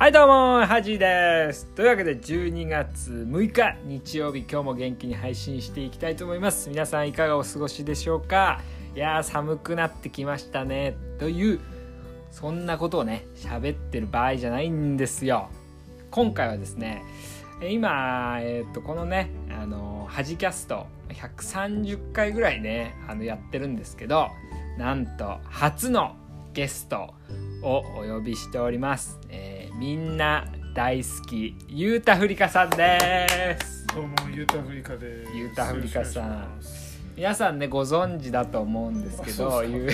はいどうもハジです。というわけで12月6日日曜日今日も元気に配信していきたいと思います。皆さんいかがお過ごしでしょうか？いやー寒くなってきましたね。というそんなことをね喋ってる場合じゃないんですよ。今回はですね今、えー、とこのねあのハジキャスト130回ぐらいねあのやってるんですけどなんと初のゲストをお呼びしております、えーみんな大好きゆうたふりかさんです。どうもゆうたふりかです。ゆうたふりかさん。皆さんねご存知だと思うんですけどゆう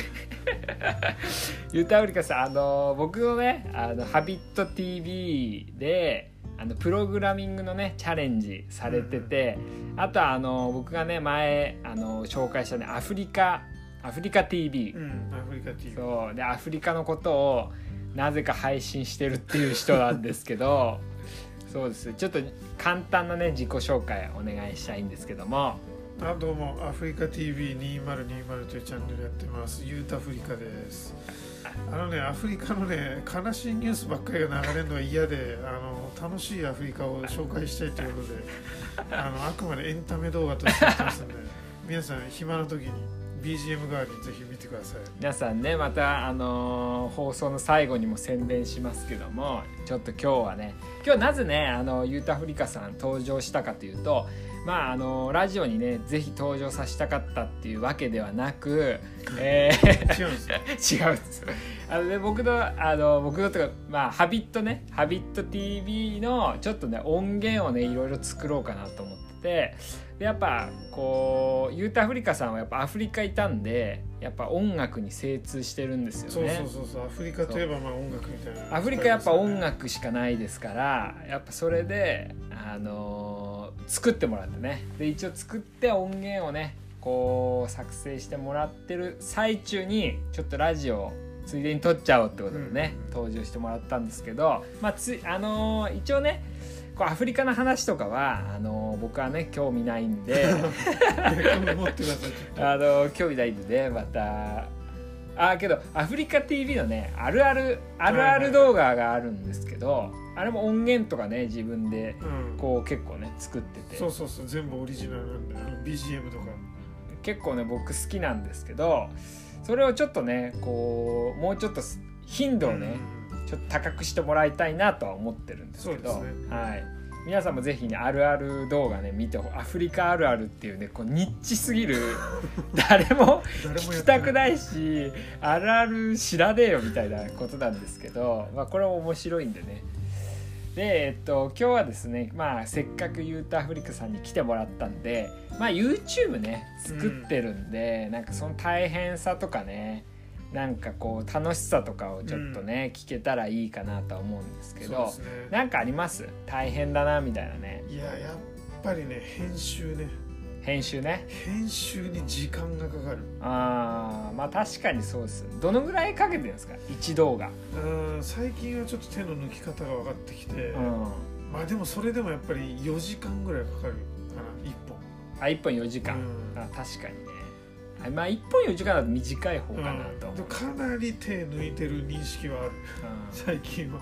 ゆうたふりかさんあの僕のね「あのハビット TV」であのプログラミングのねチャレンジされてて、あとはあの僕がね前あの紹介したねアフリカアフリカ TV、うん、アフリカ TV。そう。でアフリカのことをなぜか配信してるっていう人なんですけど そうです。ちょっと簡単なね自己紹介お願いしたいんですけども。あどうも。アフリカ TV2020 というチャンネルやってます。ゆうたふりかです。あのねアフリカのね悲しいニュースばっかりが流れるのが嫌であの楽しいアフリカを紹介したいということであのあくまでエンタメ動画としてやってますんで皆さん暇な時に BGM 代わりにぜひ見てください。皆さんねまたあのー放送の最後にも宣伝しますけどもちょっと今日はね今日なぜねあのユータフリカさん登場したかというとまああのラジオにねぜひ登場させたかったっていうわけではなく、えー。違うんです あのね僕のあの僕のとかまあハビットねハビット TV のちょっとね音源をねいろいろ作ろうかなと思っててでやっぱこうユータアフリカさんはやっぱアフリカいたんでやっぱ音楽に精通してるんですそうよね。そうそうそうアフリカといえばまあ音楽みたいな。アフリカやっぱ音楽しかないですからやっぱそれであのー作ってもらってね。で一応作って音源をねこう作成してもらってる最中にちょっとラジオをついでに撮っちゃおうってことでね、登場してもらったんですけどまあついあのー一応ねこうアフリカの話とかはあのー僕はね興味ないんで あの興味ないんでねまたあけどアフリカ TV のねあるあるあるある動画があるんですけど、あれも音源とかね自分でうん。こう結構ね作ってて。そうそうそう全部オリジナルなんであの BGM とか結構ね僕好きなんですけどそれをちょっとねこうもうちょっと頻度をね、ちょっと高くしてもらいたいなとは思ってるんですけどね。はい、皆さんもぜひねあるある動画ね見てアフリカあるあるっていうねこうニッチすぎる 誰も聞きたくないいしあるある知らねえよみたいなことなんですけど、まあ、これも面白いんでねで、えっと、今日はですね、まあ、せっかくユータアフリカさんに来てもらったんで、まあ、YouTube ね作ってるんで、なんかその大変さとかねなんかこう楽しさとかをちょっとね、聞けたらいいかなとは思うんですけどすね。なんかあります？大変だなみたいなね。いややっぱりね編集ね編集ね。編集に時間がかかる。あーまあ確かにそうです。どのぐらいかけてるんですか？1動画。うん最近はちょっと手の抜き方が分かってきて、うん。まあでもそれでもやっぱり4時間ぐらいかかるかな1本。あ1本4時間、うん。あ確かにね。あまあ1本4時間だと短い方かなと思う、うん、かなり手抜いてる認識はある。うん。最近は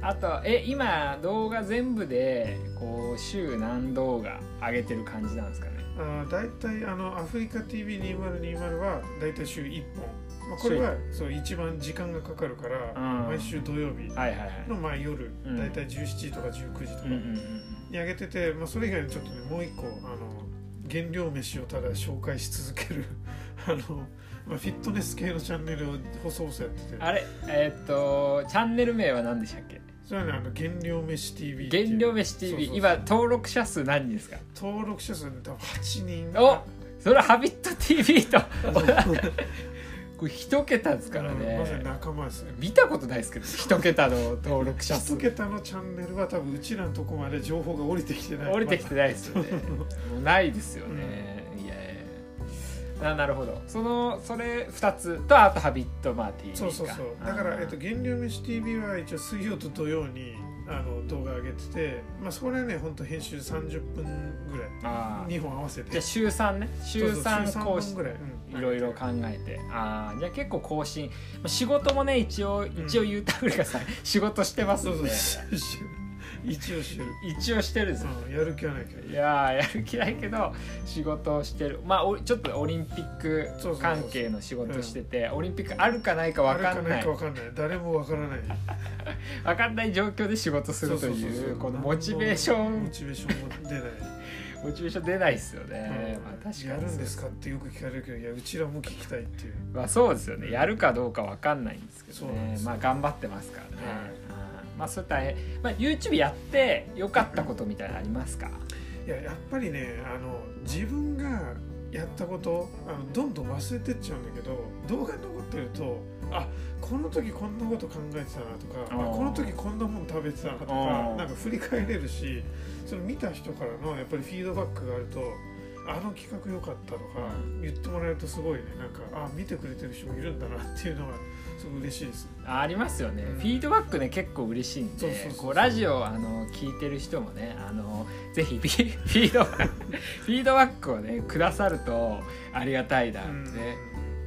あとえ今動画全部でこう週何動画上げてる感じなんですかね？あー大体あのアフリカ TV2020 は大体週1本、まあ、これはそう一番時間がかかるから、うん毎週土曜日はいはいはい。のまあ夜、うん。大体17時とか19時とかにうん上げてて、まあ、それ以外にちょっとねもう一個あの原料飯をただ紹介し続ける あの、まあ、フィットネス系のチャンネルを細々やってて。あれえーっとチャンネル名は何でしたっけ？それはねあの原料飯 TV っていう。原料飯 TV そうそうそう。今登録者数何人ですか？登録者数ね多分8人。おそれはハビット TV と。これ一桁ですからうんまさにね仲間ですね見たことないですけど一桁の登録者数。一桁のチャンネルは多分うちらのとこまで情報が降りてきてない。降りてきてないですよね。ま もうないですよね、いやいやななるほど。そのそれ2つとあと「ハビットマーティー」そうそうそう。だから、えっと、原料飯 TV は一応水曜と土曜にあの動画上げてて、まあ、そこらね本当編集30分ぐらい。ああ2本合わせて。じゃあ週3ね。週そうそう週3三更新本ぐらい、うん。いろいろ考えて。ああじゃあ結構更新。まあ仕事もね一応一応言うたふりがさ仕事してますそうんそう。でしてる一応してる、一応してるんですようん、やる気はないけど。いやーやる気ないけど仕事をしてる。まあおちょっとオリンピック関係の仕事しててオリンピックあるかないか分かんあない誰も分からない。分かんない状況で仕事するというこのモチベーショモンチベーションも出ない、モチベーション出ないですよね、うん。まあ、確かにやるんですかってよく聞かれるけどいやうちらも聞きたいっていう。まあそうですよね。やるかどうか分かんないんですけどね。まあ頑張ってますからね、はい。うんまあそれ大変、まあ、YouTube やってよかったことみたいなのありますか？いややっぱりねあの自分がやったことあのどんどん忘れてっちゃうんだけど動画に残ってるとあこの時こんなこと考えてたなとかこの時こんなもん食べてたなとかなんか振り返れるしその見た人からのやっぱりフィードバックがあるとあの企画良かったとか言ってもらえるとすごいね。なんかあ見てくれてる人もいるんだなっていうのがすごく嬉しいです。あありますよね、うん。フィードバックね結構嬉しいんでそうそうそうそう。こうラジオあの聞いてる人もねあの ぜひフィフィードバックフィードバックをねくださるとありがたいなってね、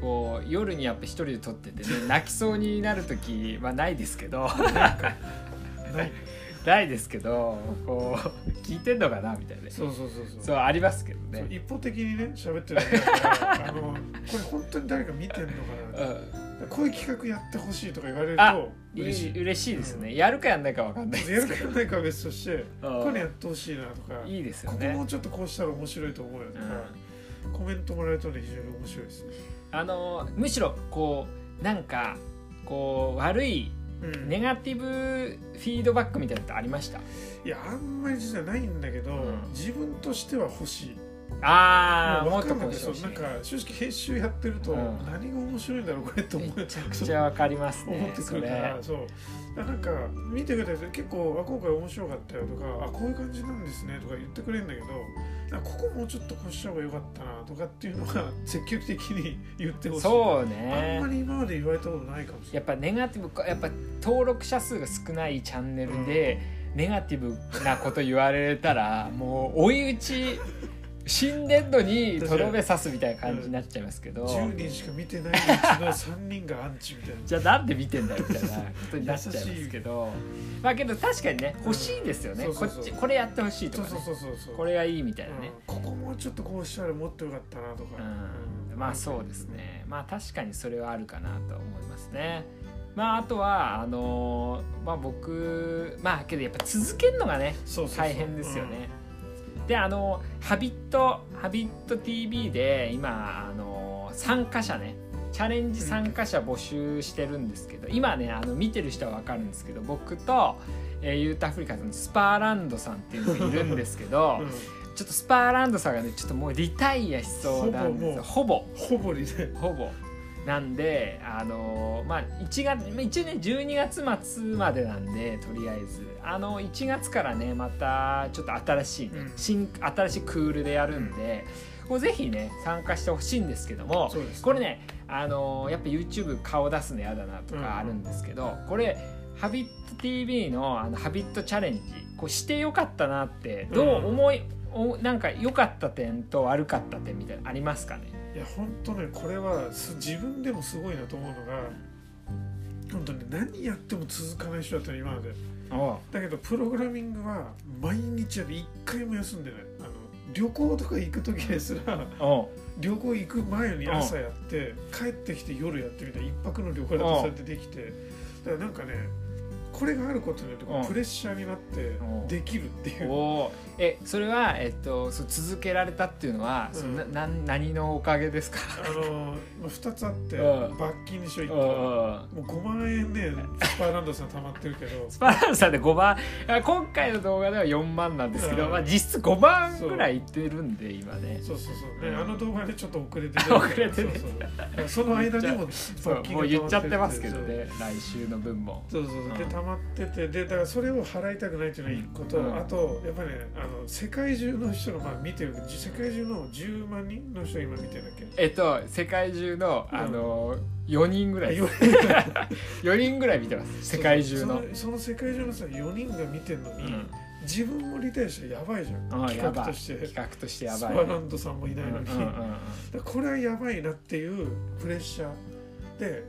こう夜にやっぱ一人で撮っててね泣きそうになる時はないですけどない ないですけどこう聞いてんのかなみたいなね。そうそうそうそう。そうありますけどそうね一方的にね喋ってるだけだからあのこれ本当に誰か見てんのかな。うんこういう企画やってほしいとか言われるあとい嬉しい。い嬉しいですね。やるかやんないかわかんないでやすけど。るかやらないかは別としてうん。これやってほしいなとかいいですよここもねうちょっとこうしたら面白いと思うよとかうん。コメントもらえるとね非常に面白いですね。あのむしろこうなんかこう悪いうん。ネガティブフィードバックみたいなのってありました？いやあんまり実はないんだけどうん。自分としては欲しいああもっとそうなんか正直編集やってるとうん。何が面白いんだろうこれって。思うめちゃくちゃわかります思ってくるからそう。なんか見てくれて結構あ今回面白かったよとかあこういう感じなんですねとか言ってくれるんだけどここもうちょっとこうした方がよかったなとかっていうのは積極的に言ってほしい。そうあんねまり今まで言われたことないかもしれやっぱネガティブやっぱ登録者数が少ないチャンネルで、ネガティブなこと言われたらもう追い打ち死んでんのにとどめ刺すみたいな感じになっちゃいますけど、ない10人しか見てないうちの3人がアンチみたいな。じゃあなんで見てんだよみたいなことになっちゃいますけど。まあけど確かにね欲しいですよね、こっちこれやってほしいとそうか、ね、そうそうそうそう。これがいいみたいなね、うん。ここもうちょっとこうしたらもっとよかったなとか、うん、まあそうですね。まあ確かにそれはあるかなと思いますね。まああとはあのーまあ僕まあけどやっぱ続けるのがねそうそうそう。大変ですよね、であのハビットハビット TV で今あの参加者ねチャレンジ参加者募集してるんですけど、今ねあの見てる人は分かるんですけど僕と、えーユータアフリカのスパーランドさんっていうのがいるんですけど、うん。うんちょっとスパーランドさんがねちょっともうリタイアしそうなんですよ。ほぼほぼ。リでほぼなんであのーまあ1月まあ一応ね12月末までなんでとりあえず。あの1月からねまたちょっと新しいね、うん。新新しいクールでやるんで、こうぜひね参加してほしいんですけどもそうですこれねあのーやっぱ YouTube 顔出すの嫌だなとかあるんですけど、これハビット TV のあのハビットチャレンジこうしてよかったなってどう思い、おなんか良かった点と悪かった点みたいなのありますかね？いや本当ねこれはす自分でもすごいなと思うのが本当に何やっても続かない人だったら今まで。だけどプログラミングは毎日やって1回も休んでない。あの旅行とか行く時ですら旅行行く前に朝やって帰ってきて夜やってみたいな一泊の旅行だとそうやってできて。だからなんかねこれがあることによってプレッシャーになってうん。できるっていう。おー。えそれは、えっと、そう続けられたっていうのは、そのなうんな何のおかげですか？あのまあ2つあってうん。罰金にしろ1うん個もう5万円ねスパーランドさん溜まってるけど。スパランさんで5万あ今回の動画では4万なんですけど、うん。まあ、実質5万ぐらいいってるんで今ね。そう。そうそう、ねうん。あの動画でちょっと遅れて 遅れてね。その間にも そうもう言っちゃってますけどね来週の分も。そうそうそう。でうまっててでだからそれを払いたくないっていうのが一個と、うん。あとやっぱりねあの世界中の人がまあ見てる世界中の10万人の人が今見てるんだっけ。えっと世界中のうん。あの、4人ぐらい。よ4人。ぐらい見てます。世界中の。そのその世界中のさ4人が見てんのに、うん。自分もリタイアしたらやばいじゃん。企画として。企画としてやスばい。パーランドさんもいないのに、これはやばいなっていうプレッシャーで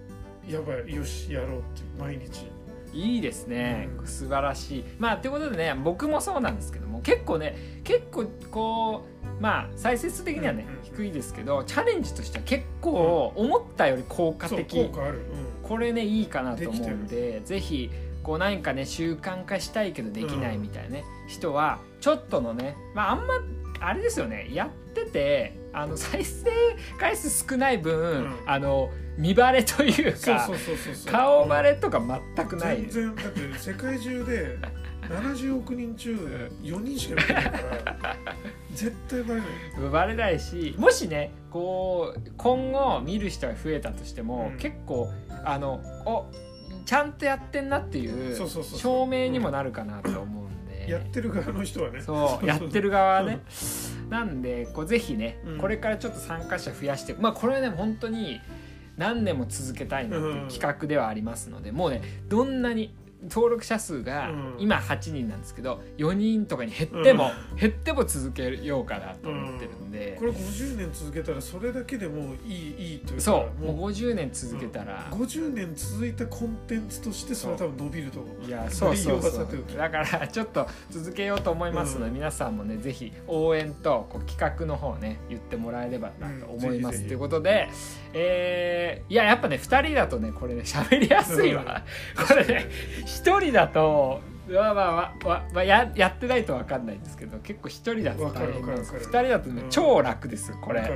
やばいよしやろうって毎日いいですね、うん。素晴らしい。まあということでね僕もそうなんですけども結構ね結構こうまあ再生数的にはね、うんうん低いですけどチャレンジとしては結構思ったより効果的、効果ある、これねいいかなと思うんでぜひこう何かね習慣化したいけどできないみたいなね、人はちょっとのねまああんまあれですよね。やっててあの再生回数少ない分、うん。あの見バレというか顔バレとか全くない。全然だって世界中で70億人中4人しか見てないから絶対バレない。バレないしもしねこう今後見る人が増えたとしても、うん。結構あのおちゃんとやってんなっていう証明にもなるかなと思うやってる側の人はね。そうやってる側はね。なんでこうぜひね、うん。これからちょっと参加者増やしてまあこれはね本当に何年も続けたいなっていう企画ではありますので、もうねどんなに登録者数がうん。今8人なんですけど4人とかに減っても、減っても続けようかなと思ってるんで、これ50年続けたらそれだけでもういいいいというかそう。もうもう50年続けたら、50年続いたコンテンツとしてそれは多分伸びると思う。いやそうそうそう。だからちょっと続けようと思いますので、うん。皆さんもねぜひ応援とこう企画の方ね言ってもらえればなと思います、ということで、えーいややっぱね2人だとねこれね喋りやすいわ、これね1人だとまあまあまあまあまあややってないと分かんないんですけど結構1人だと大変なんですわかるわかる2人だとね、うん。超楽ですこれ。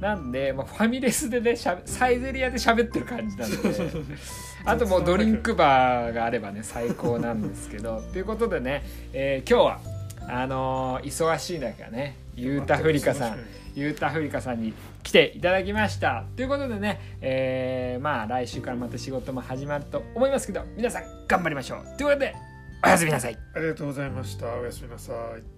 なんで、まあ、ファミレスでねしゃべサイゼリアで喋ってる感じなんで。あともうドリンクバーがあればね最高なんですけど。ということでね、えー今日はあのー忙しい中ねゆうたふりかさんゆうたふりかさんに来ていただきました。ということでね、えーまあ来週からまた仕事も始まると思いますけど皆さん頑張りましょう。ということでおやすみなさい。ありがとうございました。おやすみなさい